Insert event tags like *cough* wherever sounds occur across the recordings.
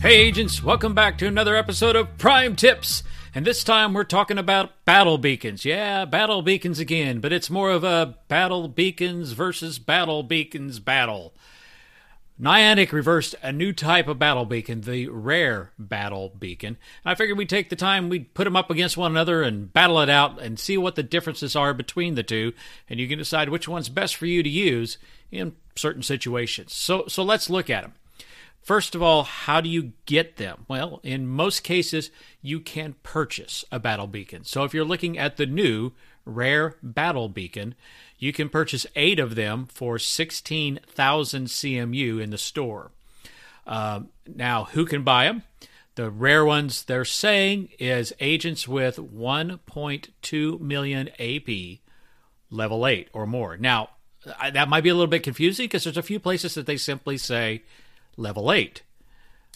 Hey, agents, welcome back to another episode of Prime Tips. And this time we're talking about battle beacons. Yeah, battle beacons again, but it's more of a battle beacons versus battle beacons battle. Niantic reversed a new type of battle beacon, the rare battle beacon. I figured we'd take the time, we'd put them up against one another and battle it out and see what the differences are between the two. And you can decide which one's best for you to use in certain situations. So, so let's look at them. First of all, how do you get them? Well, in most cases, you can purchase a battle beacon. So if you're looking at the new rare battle beacon, you can purchase eight of them for 16,000 CMU in the store. Uh, now, who can buy them? The rare ones they're saying is agents with 1.2 million AP, level 8 or more. Now, that might be a little bit confusing because there's a few places that they simply say level 8.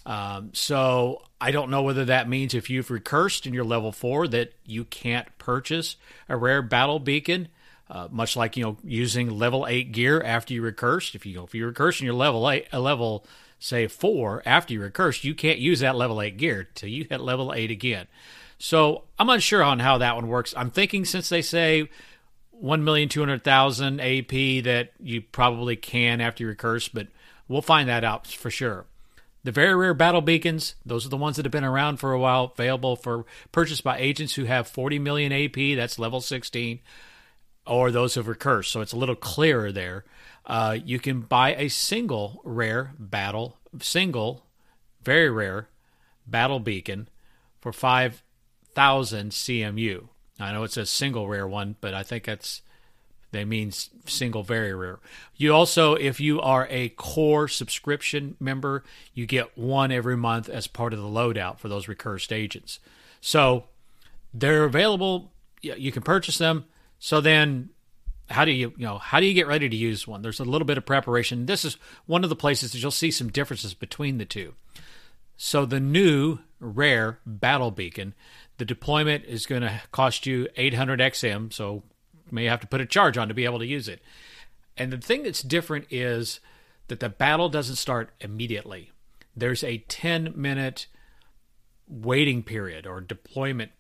Um, so I don't know whether that means if you've recursed and you're level 4 that you can't purchase a rare battle beacon. Uh, much like you know using level eight gear after you recurse. If you if you recurse and you're level eight, a level say four after you recurse, you can't use that level eight gear till you hit level eight again. So I'm unsure on how that one works. I'm thinking since they say one million two hundred thousand AP that you probably can after you recurse, but We'll find that out for sure. The very rare battle beacons, those are the ones that have been around for a while, available for purchase by agents who have 40 million AP, that's level 16, or those who've recursed. So it's a little clearer there. Uh, you can buy a single rare battle, single, very rare battle beacon for 5,000 CMU. I know it's a single rare one, but I think that's they mean single very rare. You also, if you are a core subscription member, you get one every month as part of the loadout for those recursed agents. So they're available. You can purchase them. So then, how do you you know how do you get ready to use one? There's a little bit of preparation. This is one of the places that you'll see some differences between the two. So the new rare battle beacon, the deployment is going to cost you 800 XM, so may have to put a charge on to be able to use it. And the thing that's different is that the battle doesn't start immediately. There's a 10 minute waiting period or deployment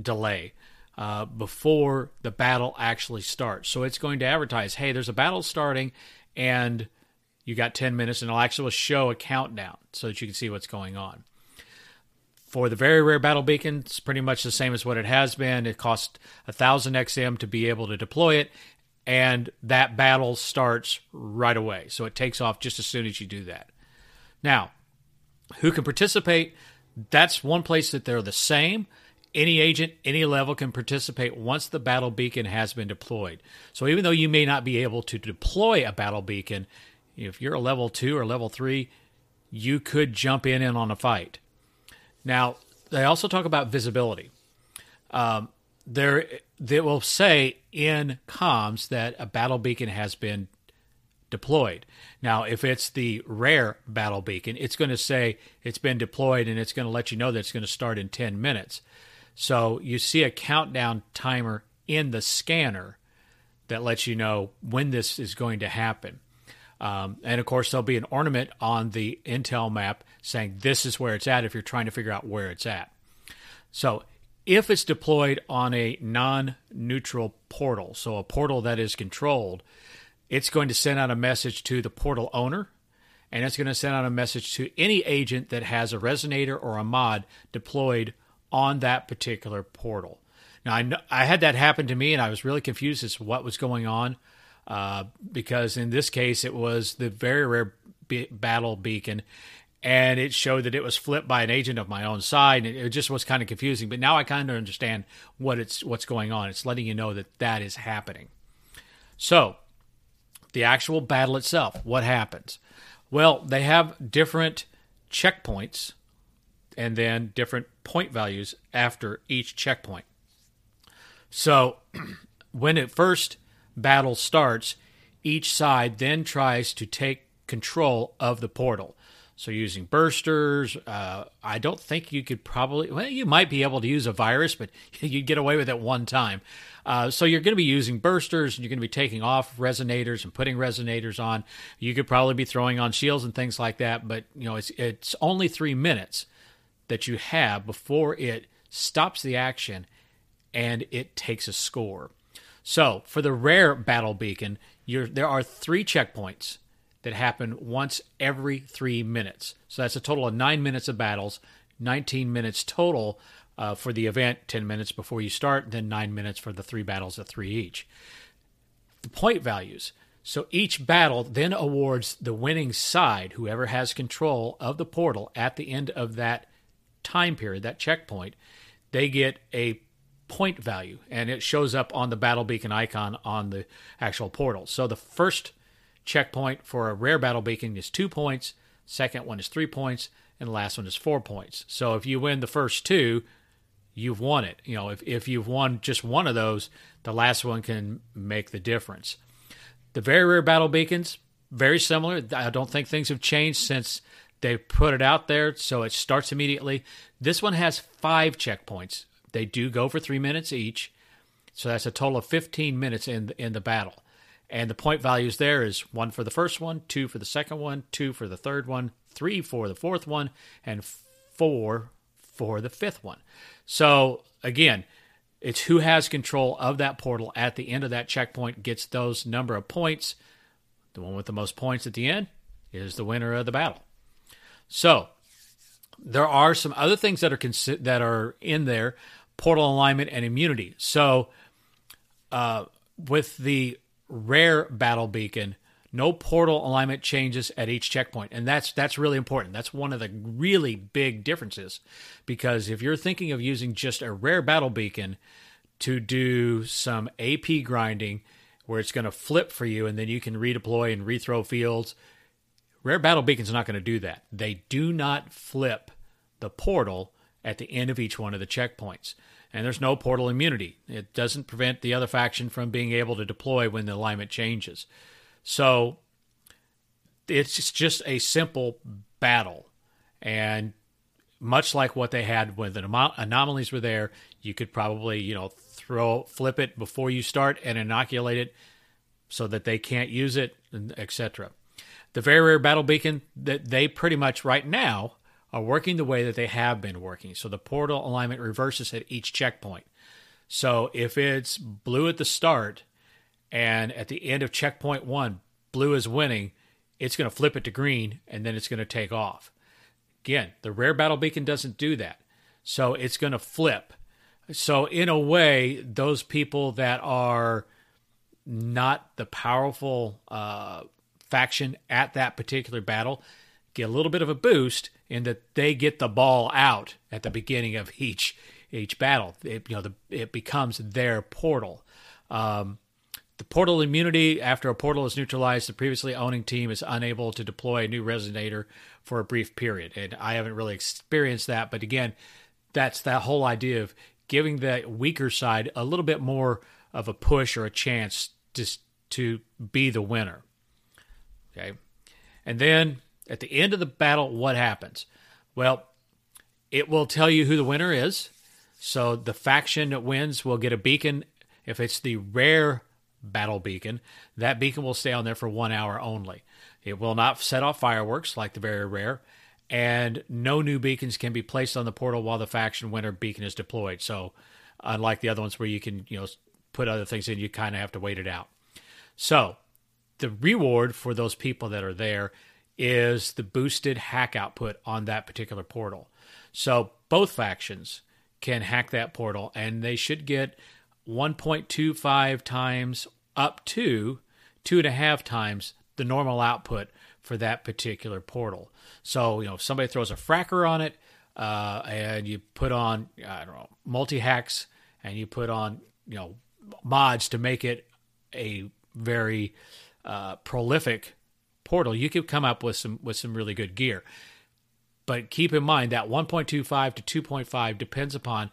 delay uh, before the battle actually starts. So it's going to advertise, hey, there's a battle starting, and you got 10 minutes, and it'll actually show a countdown so that you can see what's going on. For the very rare battle beacon, it's pretty much the same as what it has been. It costs a thousand XM to be able to deploy it, and that battle starts right away. So it takes off just as soon as you do that. Now, who can participate? That's one place that they're the same. Any agent, any level can participate once the battle beacon has been deployed. So even though you may not be able to deploy a battle beacon, if you're a level two or level three, you could jump in and on a fight. Now, they also talk about visibility. Um, there, they will say in comms that a battle beacon has been deployed. Now, if it's the rare battle beacon, it's going to say it's been deployed and it's going to let you know that it's going to start in 10 minutes. So you see a countdown timer in the scanner that lets you know when this is going to happen. Um, and of course, there'll be an ornament on the Intel map saying this is where it's at if you're trying to figure out where it's at. So, if it's deployed on a non neutral portal, so a portal that is controlled, it's going to send out a message to the portal owner and it's going to send out a message to any agent that has a resonator or a mod deployed on that particular portal. Now, I, know, I had that happen to me and I was really confused as to what was going on. Uh, because in this case it was the very rare be- battle beacon, and it showed that it was flipped by an agent of my own side. And it just was kind of confusing, but now I kind of understand what it's what's going on. It's letting you know that that is happening. So, the actual battle itself, what happens? Well, they have different checkpoints and then different point values after each checkpoint. So, *clears throat* when it first battle starts, each side then tries to take control of the portal. So using bursters, uh, I don't think you could probably. Well, you might be able to use a virus, but *laughs* you'd get away with it one time. Uh, so you're going to be using bursters, and you're going to be taking off resonators and putting resonators on. You could probably be throwing on shields and things like that, but you know it's it's only three minutes that you have before it stops the action and it takes a score. So for the rare battle beacon, there are three checkpoints that happen once every three minutes. So that's a total of nine minutes of battles, 19 minutes total uh, for the event, 10 minutes before you start, then nine minutes for the three battles of three each. The point values. So each battle then awards the winning side, whoever has control of the portal at the end of that time period, that checkpoint, they get a point value and it shows up on the battle beacon icon on the actual portal. So the first checkpoint for a rare battle beacon is two points, second one is three points, and the last one is four points. So if you win the first two, you've won it. You know, if, if you've won just one of those, the last one can make the difference. The very rare battle beacons, very similar. I don't think things have changed since they put it out there, so it starts immediately. This one has five checkpoints. They do go for three minutes each, so that's a total of 15 minutes in in the battle. And the point values there is one for the first one, two for the second one, two for the third one, three for the fourth one, and four for the fifth one. So again, it's who has control of that portal at the end of that checkpoint gets those number of points. The one with the most points at the end is the winner of the battle. So there are some other things that are consi- that are in there: portal alignment and immunity. So uh, with the rare battle beacon, no portal alignment changes at each checkpoint, and that's that's really important. That's one of the really big differences, because if you're thinking of using just a rare battle beacon to do some AP grinding, where it's going to flip for you, and then you can redeploy and rethrow fields. Rare battle beacons not going to do that. They do not flip the portal at the end of each one of the checkpoints and there's no portal immunity. It doesn't prevent the other faction from being able to deploy when the alignment changes. So it's just a simple battle. And much like what they had when the anomalies were there, you could probably, you know, throw flip it before you start and inoculate it so that they can't use it, etc. The very rare battle beacon that they pretty much right now are working the way that they have been working. So the portal alignment reverses at each checkpoint. So if it's blue at the start and at the end of checkpoint one, blue is winning, it's going to flip it to green and then it's going to take off. Again, the rare battle beacon doesn't do that. So it's going to flip. So, in a way, those people that are not the powerful uh, faction at that particular battle get a little bit of a boost in that they get the ball out at the beginning of each each battle. It, you know, the, it becomes their portal. Um, the portal immunity after a portal is neutralized, the previously owning team is unable to deploy a new resonator for a brief period. And I haven't really experienced that, but again, that's that whole idea of giving the weaker side a little bit more of a push or a chance just to be the winner. Okay. And then at the end of the battle, what happens? Well, it will tell you who the winner is. So the faction that wins will get a beacon. If it's the rare battle beacon, that beacon will stay on there for one hour only. It will not set off fireworks like the very rare, and no new beacons can be placed on the portal while the faction winner beacon is deployed. So, unlike the other ones where you can, you know, put other things in, you kind of have to wait it out. So, the reward for those people that are there is the boosted hack output on that particular portal. So both factions can hack that portal and they should get 1.25 times up to two and a half times the normal output for that particular portal. So, you know, if somebody throws a fracker on it uh, and you put on, I don't know, multi hacks and you put on, you know, mods to make it a very uh, prolific portal, you could come up with some with some really good gear. But keep in mind that 1.25 to 2.5 depends upon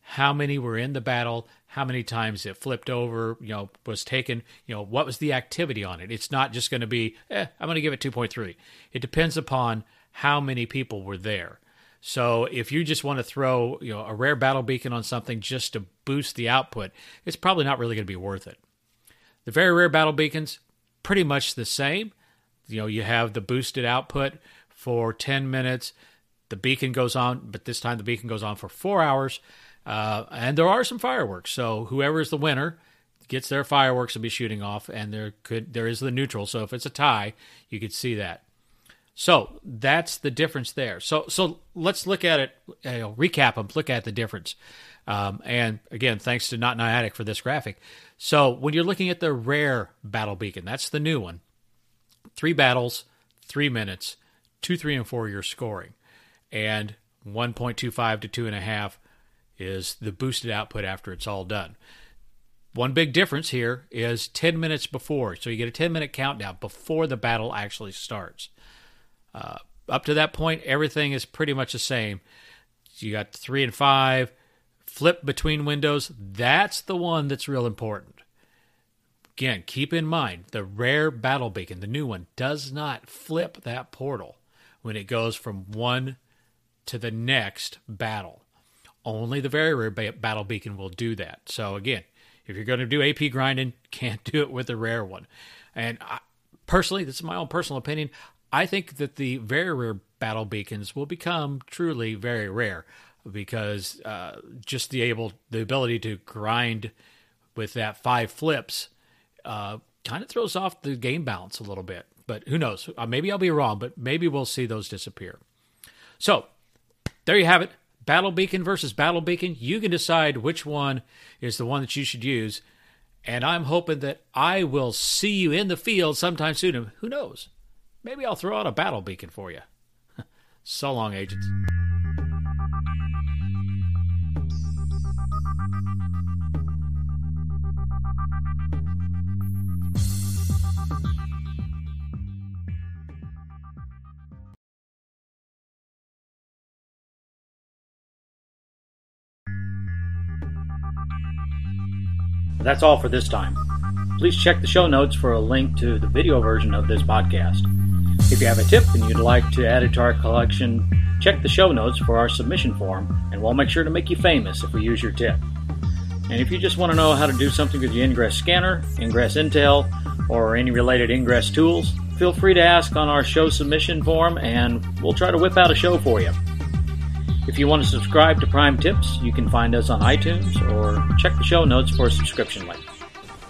how many were in the battle, how many times it flipped over, you know, was taken, you know, what was the activity on it. It's not just going to be, eh, I'm going to give it 2.3. It depends upon how many people were there. So if you just want to throw, you know, a rare battle beacon on something just to boost the output, it's probably not really going to be worth it. The very rare battle beacons, pretty much the same. You know, you have the boosted output for 10 minutes. The beacon goes on, but this time the beacon goes on for four hours. Uh, and there are some fireworks. So whoever is the winner gets their fireworks to be shooting off, and there could there is the neutral. So if it's a tie, you could see that. So that's the difference there. So so let's look at it, you recap them, look at the difference. Um, and again, thanks to Not Niantic for this graphic. So when you're looking at the rare battle beacon, that's the new one. Three battles, three minutes, two, three, and four you're scoring, and 1.25 to two and a half is the boosted output after it's all done. One big difference here is 10 minutes before. So you get a 10 minute countdown before the battle actually starts. Uh, up to that point, everything is pretty much the same. You got three and five, flip between windows. That's the one that's real important. Again, keep in mind the rare battle beacon, the new one, does not flip that portal when it goes from one to the next battle. Only the very rare ba- battle beacon will do that. So again, if you're going to do AP grinding, *laughs* can't do it with the rare one. And I, personally, this is my own personal opinion. I think that the very rare battle beacons will become truly very rare because uh, just the able the ability to grind with that five flips uh, kind of throws off the game balance a little bit. But who knows? Uh, maybe I'll be wrong, but maybe we'll see those disappear. So there you have it. Battle Beacon versus Battle Beacon. You can decide which one is the one that you should use. And I'm hoping that I will see you in the field sometime soon. Who knows? Maybe I'll throw out a battle beacon for you. *laughs* so long, agents. That's all for this time. Please check the show notes for a link to the video version of this podcast. If you have a tip and you'd like to add it to our collection, check the show notes for our submission form, and we'll make sure to make you famous if we use your tip. And if you just want to know how to do something with the Ingress scanner, Ingress Intel, or any related Ingress tools, feel free to ask on our show submission form, and we'll try to whip out a show for you. If you want to subscribe to Prime Tips, you can find us on iTunes or check the show notes for a subscription link.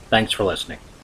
Thanks for listening.